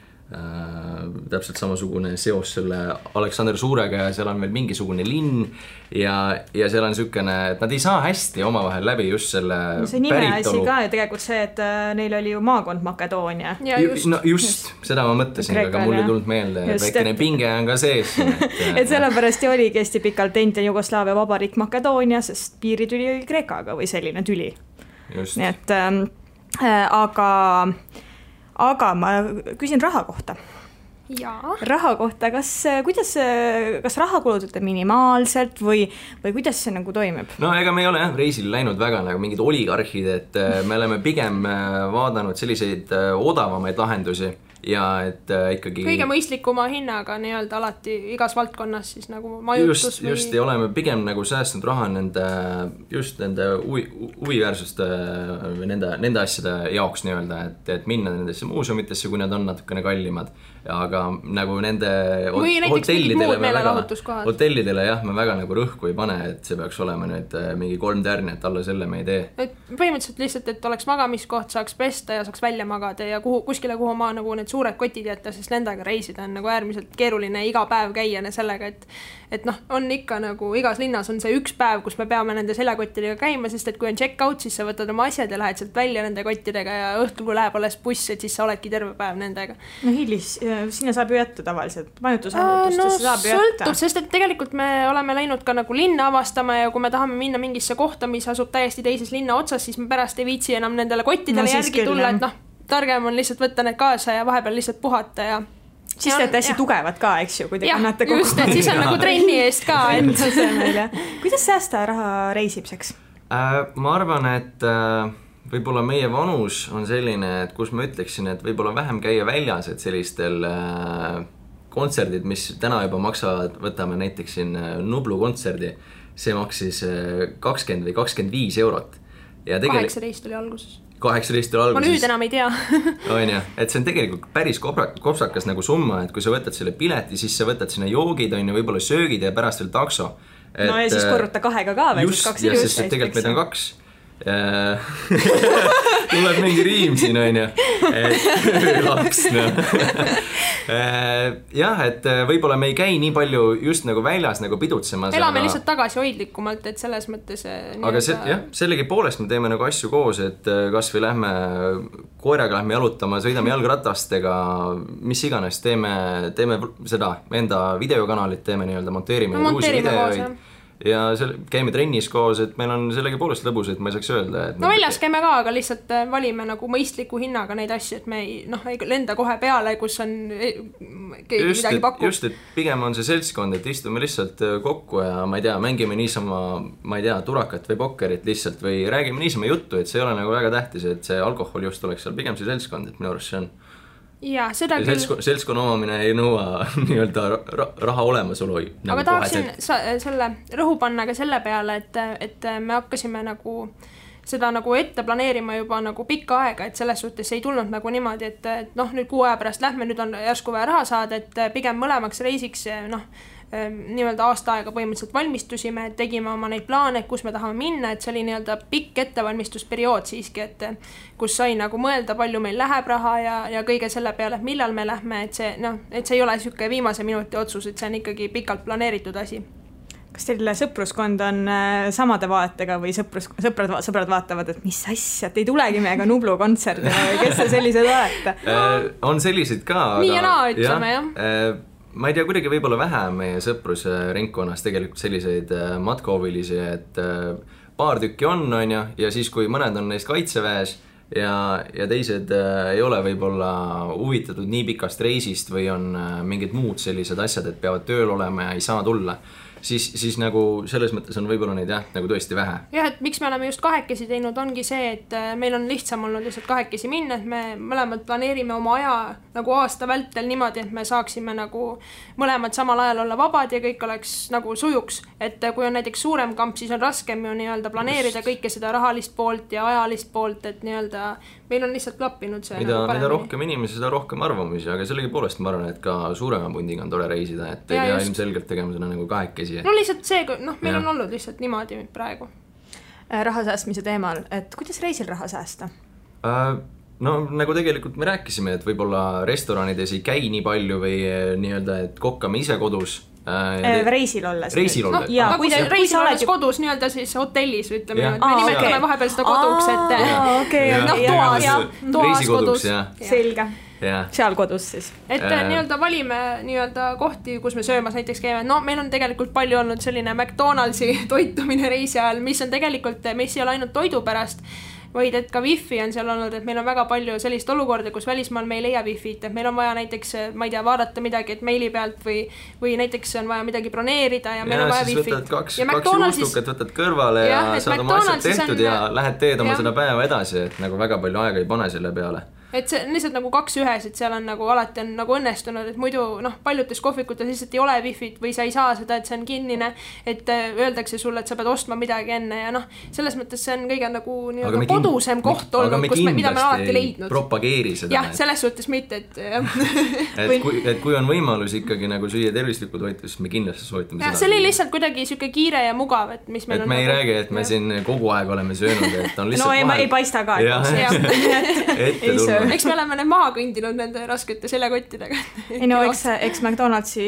täpselt samasugune seos selle Aleksander Suurega ja seal on veel mingisugune linn ja, ja seal on niisugune, et nad ei saa hästi omavahel läbi just selle no see nime asi ka ju tegelikult see, et äh, neil oli ju maakond Makedoonia. just, no just, just., seda ma mõtlesin, aga mul ei tulnud meelde, väikene et... pinge on ka sees et, et sellepärast ju oligi hästi pikalt endine Jugoslaavia vabariik Makedoonia, sest piiritüli oli Kreekaga või selline tüli. nii et ähm, äh, aga aga ma küsin raha kohta. raha kohta, kas, kuidas, kas raha kulutate minimaalselt või, või kuidas see nagu toimib? no ega me ei ole jah reisil läinud väga nagu mingid oligarhid, et äh, me oleme pigem äh, vaadanud selliseid äh, odavamaid lahendusi ja et äh, ikkagi. kõige mõistlikuma hinnaga nii-öelda alati igas valdkonnas siis nagu majutus just, või. just ja oleme pigem nagu säästnud raha nende, just nende huvi, huviväärsuste või nende, nende asjade jaoks nii-öelda, et, et minna nendesse muuseumidesse, kui need on natukene kallimad aga nagu nende hotellidele me väga, hotellidele jah, me väga nagu rõhku ei pane, et see peaks olema nüüd äh, mingi kolm tärni, et alla selle me ei tee. et põhimõtteliselt lihtsalt, et oleks magamiskoht, saaks pesta ja saaks välja magada ja kuhu, kuskile, kuhu ma nagu need suured kotid jätta, sest nendega reisida on nagu äärmiselt keeruline iga päev käia sellega, et et noh, on ikka nagu igas linnas on see üks päev, kus me peame nende seljakottidega käima, sest et kui on check-out, siis sa võtad oma asjad ja lähed sealt välja nende kottidega ja õhtul, kui läheb alles buss, et siis sa oledki terve päev nendega. no Hilis, sinna saab ju jätta tavaliselt, majutusasutustesse no, saab ju jätta. sest et tegelikult me oleme läinud ka nagu linna avastama ja kui me tahame minna mingisse kohta, mis asub täiesti teises linna otsas, siis me pärast ei viitsi enam nendele kottidele no, järgi küll, tulla, et noh, targem on lihtsalt võtta need kaasa ja vahepeal lihtsalt puhata ja siis te olete hästi tugevad ka, eks ju, kui te kannate kokku. just, et siis on nagu trenni eest ka jah. kuidas säästa raha reisimiseks äh,? ma arvan, et äh, võib-olla meie vanus on selline, et kus ma ütleksin, et võib-olla vähem käia väljas, et sellistel äh, kontserdid, mis täna juba maksavad, võtame näiteks siin äh, Nublu kontserdi, see maksis äh, kakskümmend või kakskümmend viis eurot. ja tegelikult kaheksateist oli alguses. kaheksateist oli ma nüüd alguses, enam ei tea. onju, et see on tegelikult päris kopra-, kopsakas nagu summa, et kui sa võtad selle pileti, siis sa võtad sinna joogid, onju, võib-olla söögid ja pärast veel takso. no ja siis korruta kahega ka veel, siis kaks et tegelikult meid on kaks. tuleb mingi riim siin onju, laps noh. jah, et äh, võib-olla me ei käi nii palju just nagu väljas nagu pidutsemas. elame lihtsalt tagasihoidlikumalt, et selles mõttes. äh, aga see jah, sellegipoolest me teeme nagu asju koos, et äh, kasvõi lähme koeraga lähme jalutama, sõidame jalgratastega, mis iganes, teeme, teeme seda enda videokanalit, teeme nii-öelda, monteerime No uusi videoid ja selle, käime trennis koos, et meil on sellegipoolest lõbus, et ma ei saaks öelda, et no väljas käime ka, aga lihtsalt äh, valime nagu mõistliku hinnaga neid asju, et me ei noh, ei lenda kohe peale, kus on eh, keegi just, midagi pakub. just, et pigem on see seltskond, et istume lihtsalt äh, kokku ja ma ei tea, mängime niisama, ma ei tea, turakat või pokkerit lihtsalt või räägime niisama juttu, et see ei ole nagu väga tähtis, et see alkohol just oleks seal, pigem see seltskond, et minu arust see on. Ja seda ja küll, seltskonna, omamine ei nõua nii-öelda ra raha olemasolu nagu aga tahaksin sa, selle rõhu panna ka selle peale, et, et me hakkasime nagu seda nagu ette planeerima juba nagu pikka aega, et selles suhtes ei tulnud nagu niimoodi, et, et noh, nüüd kuu aja pärast lähme, nüüd on järsku vaja raha saada, et pigem mõlemaks reisiks noh, nii-öelda aasta aega põhimõtteliselt valmistusime, tegime oma neid plaane, kus me tahame minna, et see oli nii-öelda pikk ettevalmistusperiood siiski, et kus sai nagu mõelda, palju meil läheb raha ja, ja kõige selle peale, et millal me lähme, et see noh, et see ei ole niisugune viimase minuti otsus, et see on ikkagi pikalt planeeritud asi kas teil sõpruskond on äh, samade vaatega või sõprus, sõprad, sõbrad vaatavad, et mis asja, et ei tulegi meiega Nublu kontserdile või kes te sellised olete? äh, on selliseid ka. Nii ja naa, ütleme, jah. äh, ma ei tea, kuidagi võib-olla vähe meie sõpruse ringkonnas tegelikult selliseid äh, matkahuvilisi, et äh, paar tükki on, on ju, ja siis, kui mõned on neist kaitseväes ja, ja teised äh, ei ole võib-olla huvitatud nii pikast reisist või on äh, mingid muud sellised asjad, et peavad tööl olema ja ei saa tulla, siis, siis nagu selles mõttes on võib-olla neid jah, nagu tõesti vähe jah, et miks me oleme just kahekesi teinud, ongi see, et äh, meil on lihtsam olnud lihtsalt kahekesi minna, et me mõlemad planeerime oma aja nagu aasta vältel niimoodi, et me saaksime nagu mõlemad samal ajal olla vabad ja kõik oleks nagu sujuks. et äh, kui on näiteks suurem kamp, siis on raskem ju nii-öelda planeerida kõike seda rahalist poolt ja ajalist poolt, et nii-öelda meil on lihtsalt klappinud see mida nagu, mida rohkem inimesi, seda rohkem arvamusi, aga sellegipoolest ma arvan, et ka suurema pundiga on tore reisida, et ei pea just. ilmselgelt tegema seda nagu kahekesi. no lihtsalt see, noh, meil Jah. on olnud lihtsalt niimoodi praegu Äh, raha säästmise teemal, et kuidas reisil raha säästa? Äh, no nagu tegelikult me rääkisime, et võib-olla restoranides ei käi nii palju või eh, nii-öelda, et kokkame ise kodus. Reisil olles. Reisil olles. jaa, aga kui sa kui reisil sa oled kodus nii-öelda siis hotellis, ütleme me Aa, nimetame okei. vahepeal seda koduks, et okei, noh, toas ja jah. toas kodus. selge, jah, seal kodus siis. et Äh. nii-öelda valime nii-öelda kohti, kus me söömas näiteks käime, no meil on tegelikult palju olnud selline McDonaldsi toitumine reisi ajal, mis on tegelikult, mis ei ole ainult toidu pärast, vaid et ka wifi on seal olnud, et meil on väga palju sellist olukorda, kus välismaal me ei leia wifi't, et meil on vaja näiteks, ma ei tea, vaadata midagi, et meili pealt või, või näiteks on vaja midagi broneerida ja meil ja on vaja wifi't kaks, ja kaks juustukat võtad kõrvale ja, ja saad oma asjad tehtud on- ja lähed teed oma jah. seda päeva edasi, et nagu väga palju aega ei pane selle peale et see on lihtsalt nagu kaks ühes, et seal on nagu alati on nagu õnnestunud, et muidu noh, paljudes kohvikutes lihtsalt ei ole wifi't või sa ei saa seda, et see on kinnine. et äh, öeldakse sulle, et sa pead ostma midagi enne ja noh, selles mõttes see on kõige nagu nii-öelda kodusem koht olnud, kus me, mida me alati ei leidnud. propageeri seda jah, selles suhtes mitte, et jah. Et kui, et kui on võimalus ikkagi nagu süüa tervislikku toitu, siis me kindlasti soovitame jah, see oli lihtsalt kuidagi sihuke kiire ja mugav, et mis meil et on me ei nagu- räägi, et me siin kogu aeg oleme söönud, et on lihtsalt no ei, ei paista ka, ette tulnud. Eks me oleme need maha kõndinud nende raskete seljakottidega. ei no eks, eks McDonaldsi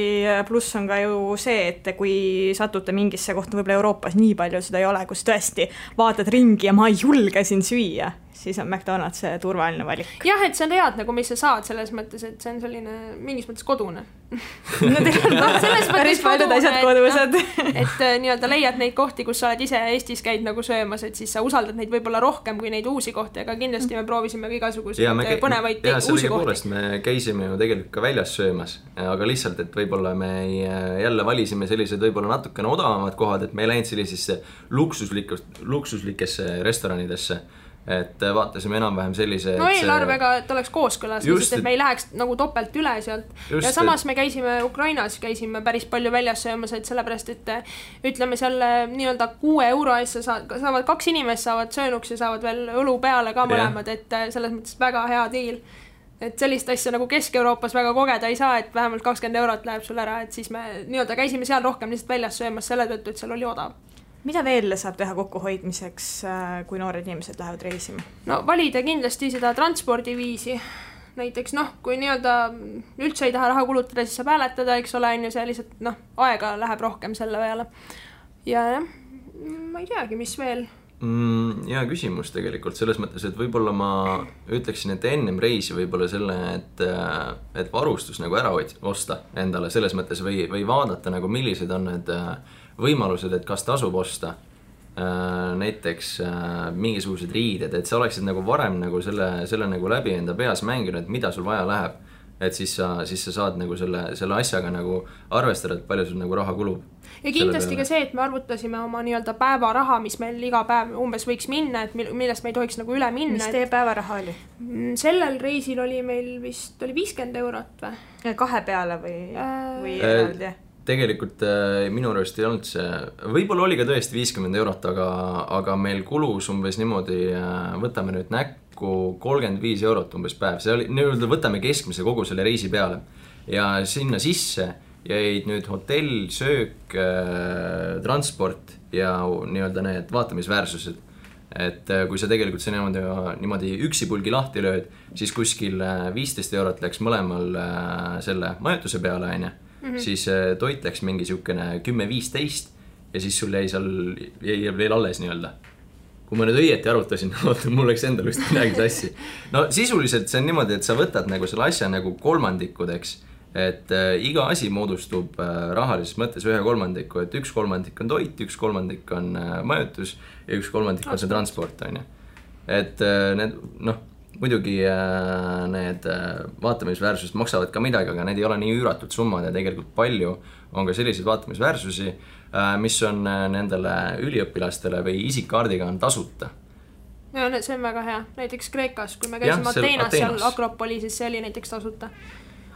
pluss on ka ju see, et kui satute mingisse kohta, võib-olla Euroopas nii palju seda ei ole, kus tõesti vaatad ringi ja ma ei julge siin süüa, siis on McDonalds see turvaline valik. jah, et see on head nagu, mis sa saad selles mõttes, et see on selline mingis mõttes kodune. no teil on noh, selles mõttes paljud asjad kodused. et, et äh, nii-öelda leiad neid kohti, kus sa oled ise Eestis käid nagu söömas, et siis sa usaldad neid võib-olla rohkem kui neid uusi kohti, aga kindlasti me proovisime ka igasuguseid äh, põnevaid ja uusi kohti. me käisime ju tegelikult ka väljas söömas, aga lihtsalt, et võib-olla me ei, jälle valisime sellised võib-olla natukene odavamad kohad, et me ei läinud sellisesse luksuslikust, luksuslikesse restoranidesse. Et äh, vaatasime enam-vähem sellise. no eelarvega, et oleks kooskõlas, lihtsalt, et me ei läheks nagu topelt üle sealt. ja samas et... me käisime Ukrainas, käisime päris palju väljas söömas, et sellepärast, et äh, ütleme seal nii-öelda kuue euro eest sa saad, saavad kaks inimest saavad söönuks ja saavad veel õlu peale ka mõlemad, et äh, selles mõttes väga hea diil et sellist asja nagu Kesk-Euroopas väga kogeda ei saa, et vähemalt kakskümmend eurot läheb sul ära, et siis me nii-öelda käisime seal rohkem lihtsalt väljas söömas selle tõttu, et seal oli odav mida veel saab teha kokkuhoidmiseks, äh, kui noored inimesed lähevad reisima? no valida kindlasti seda transpordiviisi, näiteks noh, kui nii-öelda üldse ei taha raha kulutada, siis saab hääletada, eks ole, on ju, see lihtsalt noh, aega läheb rohkem selle peale. ja jah, ma ei teagi, mis veel mm,? hea küsimus tegelikult selles mõttes, et võib-olla ma ütleksin, et ennem reisi võib-olla selle, et, äh, et varustus nagu ära osta endale selles mõttes või, või vaadata nagu, millised on need äh, võimalused, et kas tasub osta äh, näiteks äh, mingisugused riided, et sa oleksid nagu varem nagu selle, selle nagu läbi enda peas mänginud, et mida sul vaja läheb. et siis sa, siis sa saad nagu selle, selle asjaga nagu arvestada, et palju sul nagu raha kulub. ja kindlasti ka see, et me arvutasime oma nii-öelda päevaraha, mis meil iga päev umbes võiks minna, et millest me ei tohiks nagu üle minna. mis teie päevaraha oli? Mm, sellel reisil oli meil vist, oli viiskümmend eurot või? kahe peale või äh,, või eraldi? Tegelikult äh, minu arust ei olnud see, võib-olla oli ka tõesti viiskümmend eurot, aga, aga meil kulus umbes niimoodi, äh, võtame nüüd näkku kolmkümmend viis eurot umbes päev, see oli nii-öelda, võtame keskmise kogu selle reisi peale. ja sinna sisse jäid nüüd hotell, söök äh,, transport ja nii-öelda need vaatamisväärsused. et kui sa tegelikult see niimoodi, niimoodi üksipulgi lahti lööd, siis kuskil viisteist eurot läks mõlemal selle majutuse peale, onju mm, -hmm. siis äh, toit läks mingi siukene kümme-viisteist ja siis sul jäi seal, jäi veel alles nii-öelda. kui ma nüüd õieti arvutasin, oota, mul läks endal vist midagi sassi. no sisuliselt see on niimoodi, et sa võtad nagu selle asja nagu kolmandikudeks et äh, iga asi moodustub äh, rahalises mõttes ühe kolmandiku, et üks kolmandik on toit, üks kolmandik on äh, majutus ja üks kolmandik on see transport, on ju. et äh, need noh muidugi äh, need äh, vaatamisväärsused maksavad ka midagi, aga need ei ole nii üüratud summad ja tegelikult palju on ka selliseid vaatamisväärsusi, äh, mis on nendele üliõpilastele või isikkaardiga on tasuta. Ja see on väga hea, näiteks Kreekas, kui me käisime Ateenas, seal Akropolises, see oli näiteks tasuta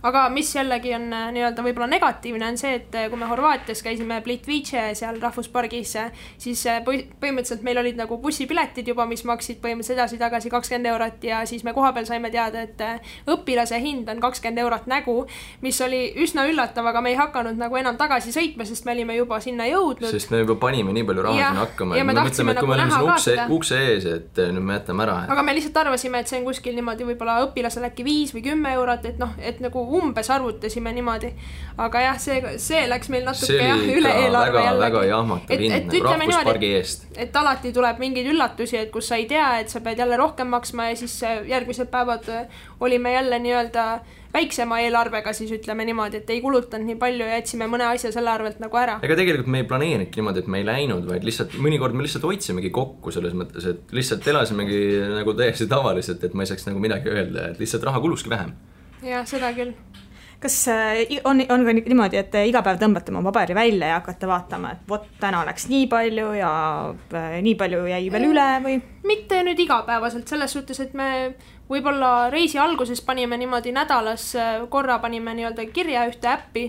aga mis jällegi on äh, nii-öelda võib-olla negatiivne, on see, et äh, kui me Horvaatias käisime Plitvice seal rahvuspargis, äh, siis põhimõtteliselt meil olid nagu bussipiletid juba, mis maksid põhimõtteliselt edasi-tagasi kakskümmend eurot ja siis me kohapeal saime teada, et õpilase hind on kakskümmend eurot nägu, mis oli üsna üllatav, aga me ei hakanud nagu enam tagasi sõitma, sest me olime juba sinna jõudnud. sest me juba panime nii palju raha sinna hakkama, et me mõtleme, et kui me nagu oleme siin ukse, ukse ees, et nüüd me jätame ära. aga me lihtsalt arvasime, et see on kuskil niimoodi võib-olla õpilasele äkki viis või kümme eurot, et noh, et nagu umbes arvutasime niimoodi. aga jah, see, see läks meil natuke jah, üle eelarve jälle. väga jahmatav hind rahvuspargi eest. et alati tuleb mingeid üllatusi, et kus sa ei tea, et sa pead jälle rohkem maksma ja siis järgmised päevad olime jälle nii-öelda väiksema eelarvega siis ütleme niimoodi, et ei kulutanud nii palju ja jätsime mõne asja selle arvelt nagu ära. ega tegelikult me ei planeerinudki niimoodi, et me ei läinud, vaid lihtsalt mõnikord me lihtsalt hoidsimegi kokku selles mõttes, et lihtsalt elasimegi nagu täiesti tavaliselt, et ma ei saaks nagu midagi öelda, et lihtsalt raha kuluski vähem. Jah, seda küll. Kas äh, on, on ka niimoodi, et iga päev tõmbate oma paberi välja ja hakkate vaatama, et vot täna läks nii palju ja äh, nii palju jäi veel üle või? mitte nüüd igapäevaselt, selles suhtes, et me võib-olla reisi alguses panime niimoodi nädalas äh, korra panime nii-öelda kirja ühte äppi,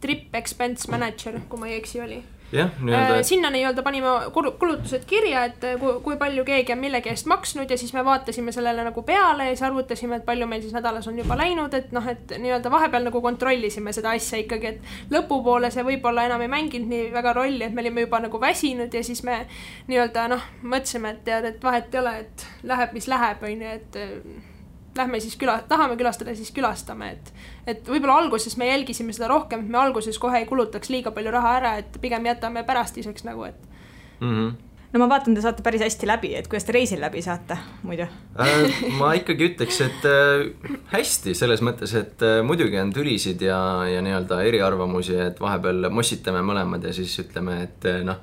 Trip Expense Manager, kui ma ei eksi, oli jah, nii-öelda. Äh, sinna nii-öelda panime kulutused kirja, et äh, kui, kui palju keegi on millegi eest maksnud ja siis me vaatasime sellele nagu peale ja siis arvutasime, et palju meil siis nädalas on juba läinud, et noh, et nii-öelda vahepeal nagu kontrollisime seda asja ikkagi, et lõpupoole see võib-olla enam ei mänginud nii väga rolli, et me olime juba nagu väsinud ja siis me nii-öelda noh, mõtlesime, et tead, et vahet ei ole, et läheb, mis läheb, on ju, et lähme siis küla, tahame külastada, siis külastame, et et võib-olla alguses me jälgisime seda rohkem, et me alguses kohe ei kulutaks liiga palju raha ära, et pigem jätame pärastiseks nagu, et mm. -hmm no ma vaatan, te saate päris hästi läbi, et kuidas te reisil läbi saate muidu. Äh,? ma ikkagi ütleks, et äh, hästi selles mõttes, et äh, muidugi on tülisid ja, ja nii-öelda eriarvamusi, et vahepeal mossitame mõlemad ja siis ütleme, et äh, noh,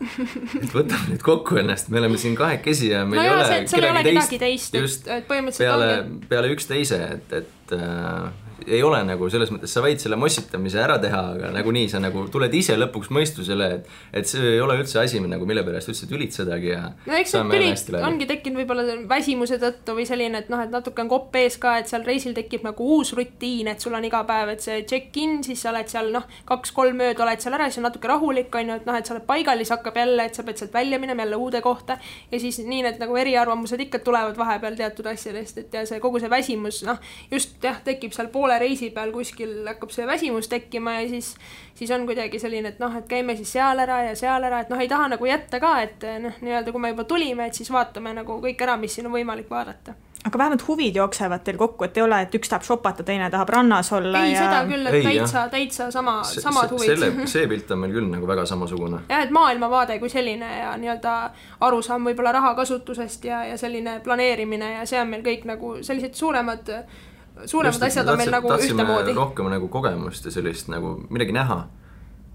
et võtame nüüd kokku ennast, me oleme siin kahekesi ja meil no ei ole see, kedagi teist, teist, just, et põhimõtteliselt peale, peale üksteise, et, et äh, ei ole nagu selles mõttes, sa võid selle mossitamise ära teha, aga nagunii sa nagu tuled ise lõpuks mõistusele, et, et see ei ole üldse asi nagu, mille pärast üldse tülitsedagi ja. no eks need tülid ongi tekkinud võib-olla väsimuse tõttu või selline, et noh, et natuke on kopp ees ka, et seal reisil tekib nagu uus rutiin, et sul on iga päev, et see check-in, siis sa oled seal noh, kaks-kolm ööd oled seal ära, siis on natuke rahulik, on ju, et noh, et sa oled paigal, siis hakkab jälle, et sa pead sealt välja minema jälle uude kohta ja siis nii need nagu eriarvamused ikka tulevad vahepeal teatud asjadest, et ja see kogu see väsimus, noh, just jah, tekib seal poole reisi peal kuskil hakkab see väsimus tekkima ja siis, siis on kuidagi selline, et noh, et käime siis seal ära ja seal ära, et noh, ei taha nagu jätta ka, et noh, nii-öelda kui me juba tulime, et siis vaatame nagu kõik ära, mis siin on võimalik vaadata aga vähemalt huvid jooksevad teil kokku, et ei ole, et üks tahab shopata, teine tahab rannas olla ei ja..., seda küll, et ei, täitsa, täitsa sama, samad huvid. selle, see pilt on meil küll nagu väga samasugune. jah, et maailmavaade kui selline ja nii-öelda arusaam võib-olla raha kasutusest ja, ja selline planeerimine ja see on meil kõik nagu sellised suuremad suuremad Just, asjad on meil nagu ühtemoodi. rohkem nagu kogemust ja sellist nagu midagi näha.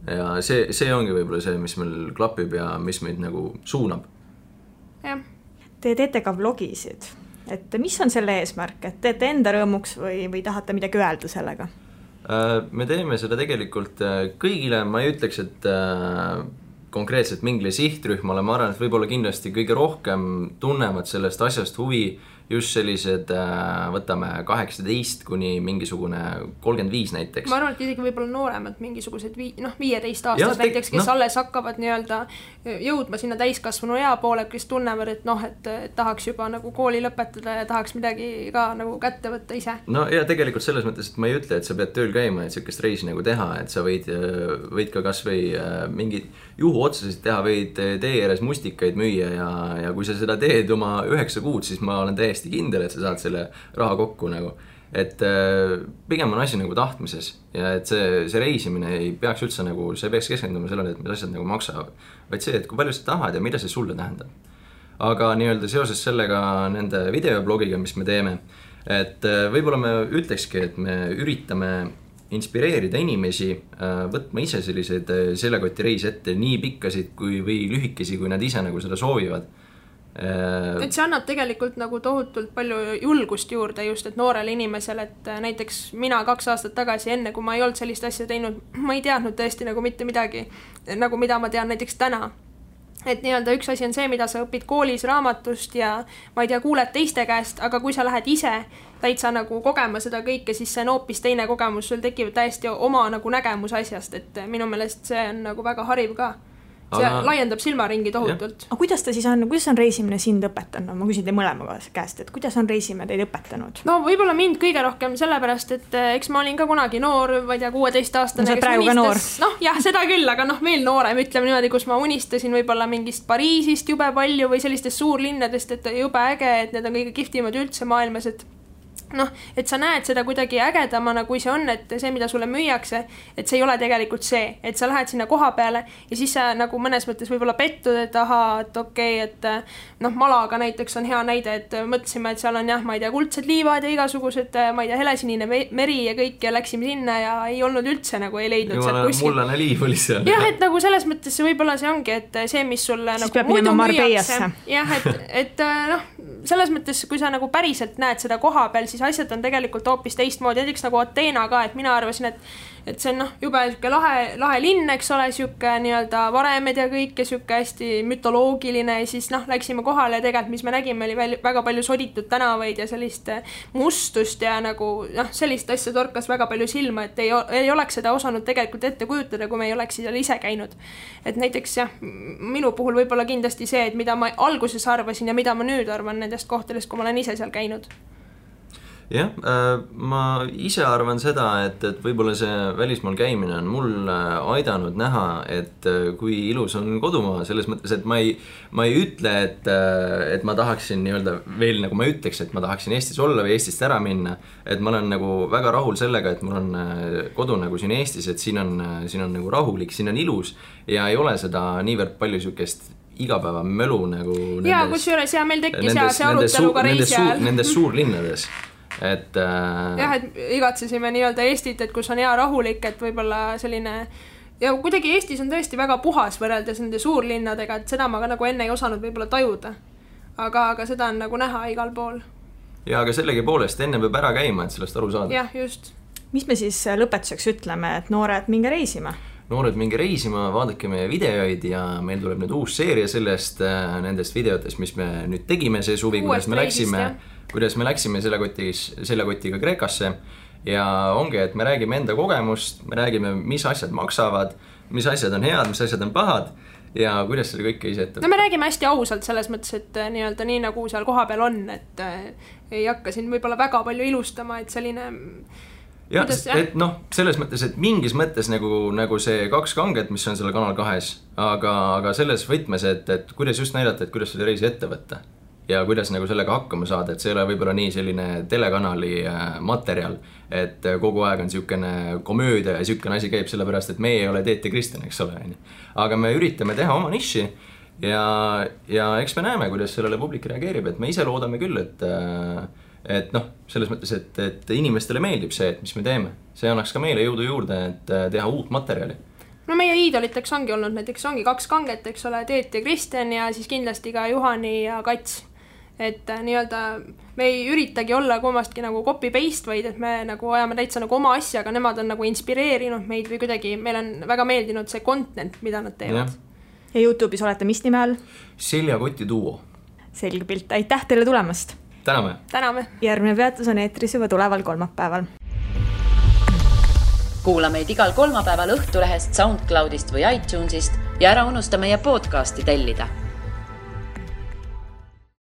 ja see, see ongi võib-olla see, mis meil klapib ja mis meid nagu suunab. jah. Te teete ka vlogisid, et mis on selle eesmärk, et teete enda rõõmuks või, või tahate midagi öelda sellega? Äh, me teeme seda tegelikult äh, kõigile, ma ei ütleks, et äh, konkreetselt mingile sihtrühmale, ma arvan, et võib-olla kindlasti kõige rohkem tunnevad sellest asjast huvi just sellised, äh, võtame kaheksateist kuni mingisugune kolmkümmend viis näiteks. ma arvan, et isegi võib-olla nooremad, mingisugused vii-, noh, viieteistaastased näiteks, kes no. alles hakkavad nii-öelda jõudma sinna täiskasvanu ea poole, kes tunnevad, et noh, et, tahaks juba nagu kooli lõpetada ja tahaks midagi ka nagu kätte võtta ise. no ja tegelikult selles mõttes, et ma ei ütle, et sa pead tööl käima, et sihukest reisi nagu teha, et sa võid, võid ka kasvõi äh, mingeid juhuotsuseid teha, võid tee ääres mustikaid müüa ja, ja kui sa seda teed oma üheksa kuud, siis ma olen täiesti täiesti kindel, et sa saad selle raha kokku nagu. et äh, pigem on asi nagu tahtmises ja et see, see reisimine ei peaks üldse nagu, sa ei peaks keskenduma sellele, et mis asjad nagu maksavad. vaid see, et kui palju sa tahad ja mida see sulle tähendab. aga nii-öelda seoses sellega nende videoblogiga, mis me teeme, et äh, võib-olla me ütlekski, et me üritame inspireerida inimesi äh, võtma ise selliseid seljakotireise ette, nii pikkasid kui, või lühikesi, kui nad ise nagu seda soovivad et see annab tegelikult nagu tohutult palju julgust juurde just, et noorele inimesele, et äh, näiteks mina kaks aastat tagasi, enne kui ma ei olnud sellist asja teinud, ma ei teadnud tõesti nagu mitte midagi, nagu mida ma tean näiteks täna. Et nii-öelda üks asi on see, mida sa õpid koolis raamatust ja ma ei tea, kuuled teiste käest, aga kui sa lähed ise täitsa nagu kogema seda kõike, siis see on hoopis teine kogemus, sul tekib täiesti oma nagu nägemus asjast, et minu meelest see on nagu väga hariv ka see aga... laiendab silmaringi tohutult. aga kuidas ta siis on, kuidas on reisimine sind õpetanud, ma küsin teie mõlema käest, et kuidas on reisimine teid õpetanud? no võib-olla mind kõige rohkem sellepärast, et eh, eks ma olin ka kunagi noor, ma ei tea, kuueteistaastane. no sa oled praegu ka noor. noh, jah, seda küll, aga noh, veel noorem, ütleme niimoodi, kus ma unistasin võib-olla mingist Pariisist jube palju või sellistest suurlinnadest, et jube äge, et need on kõige kihvtimad üldse maailmas, et noh, et sa näed seda kuidagi ägedamana, kui see on, et see, mida sulle müüakse, et see ei ole tegelikult see, et sa lähed sinna koha peale ja siis sa nagu mõnes mõttes võib-olla pettud, et ahaa, et okei okay,, et noh, Malaga näiteks on hea näide, et mõtlesime, et seal on jah, ma ei tea, kuldsed liivad ja igasugused, ma ei tea, helesinine meri ja kõik ja läksime sinna ja ei olnud üldse nagu ei leidnud sealt kuskil. mullane liiv oli seal. jah, et nagu selles mõttes võib-olla see ongi, et see, mis sulle siis nagu muidu müüakse. jah, et, et noh, selles mõttes, kui sa nagu päriselt näed seda koha peal, siis asjad on tegelikult hoopis teistmoodi, näiteks nagu Ateena ka, et mina arvasin, et et see on noh, jube sihuke lahe, lahe linn, eks ole, sihuke nii-öelda varemed ja kõik ja sihuke hästi mütoloogiline ja siis noh, läksime kohale ja tegelikult, mis me nägime, oli veel väga palju soditud tänavaid ja sellist mustust ja nagu noh, sellist asja torkas väga palju silma, et ei, ei oleks seda osanud tegelikult ette kujutada, kui me ei oleks seal ise käinud. et näiteks jah, minu puhul võib-olla kindlasti see, et mida ma alguses arvasin ja mida ma nüüd arvan nendest kohtadest, kui ma olen ise seal käinud jah, äh, ma ise arvan seda, et, et võib-olla see välismaal käimine on mul äh, aidanud näha, et äh, kui ilus on kodumaa, selles mõttes, et ma ei, ma ei ütle, et, et ma tahaksin nii-öelda veel nagu ma ütleks, et ma tahaksin Eestis olla või Eestist ära minna. et ma olen nagu väga rahul sellega, et mul on kodu nagu siin Eestis, et siin on, siin on nagu rahulik, siin on ilus ja ei ole seda niivõrd palju sihukest igapäevamölu nagu. ja kusjuures ja meil tekkis ja see arutelu ka reisi ajal. Nendes suurlinnades et äh.... jah, et igatsesime nii-öelda Eestit, et kus on hea rahulik, et võib-olla selline ja kuidagi Eestis on tõesti väga puhas võrreldes nende suurlinnadega, et seda ma ka nagu enne ei osanud võib-olla tajuda. aga, aga seda on nagu näha igal pool. ja aga sellegipoolest enne peab ära käima, et sellest aru saada. jah, just mis me siis lõpetuseks ütleme, et noored, minge reisima noored, minge reisima, vaadake meie videoid ja meil tuleb nüüd uus seeria sellest, äh, nendest videotest, mis me nüüd tegime see suvi, kuidas me läksime, kuidas me läksime seljakotis, seljakotiga Kreekasse. ja ongi, et me räägime enda kogemust, me räägime, mis asjad maksavad, mis asjad on head, mis asjad on pahad ja kuidas seda kõike ise ette no me räägime hästi ausalt selles mõttes, et äh, nii-öelda nii nagu seal kohapeal on, et äh, ei hakka siin võib-olla väga palju ilustama, et selline jah, et noh, selles mõttes, et mingis mõttes nagu, nagu see kaks kanget, mis on seal Kanal kahes, aga, aga selles võtmes, et, et kuidas just näidata, et kuidas seda reisi ette võtta. Ja kuidas nagu sellega hakkama saada, et see ei ole võib-olla nii selline telekanali äh, materjal, et äh, kogu aeg on niisugune komöödia ja niisugune asi käib sellepärast, et meie ei ole Teet ja Kristjan, eks ole, on ju. aga me üritame teha oma niši ja, ja eks me näeme, kuidas sellele publik reageerib, et me ise loodame küll, et äh, et noh, selles mõttes, et, et inimestele meeldib see, et mis me teeme, see annaks ka meile jõudu juurde, et teha uut materjali no meie iidoliteks ongi olnud näiteks ongi kaks kanget, eks ole, Teet ja Kristjan ja siis kindlasti ka Juhani ja Kats. Et äh, nii-öelda me ei üritagi olla kummastki nagu copy paste, vaid et me nagu ajame täitsa nagu oma asja, aga nemad on nagu inspireerinud meid või kuidagi, meil on väga meeldinud see content, mida nad teevad. ja Youtube'is olete mis nime all? seljakoti duo. selge pilt, aitäh teile tulemast täname. täname. järgmine peatus on eetris juba tuleval kolmapäeval. kuula meid igal kolmapäeval Õhtulehest, SoundCloudist või iTunesist ja ära unusta meie podcasti tellida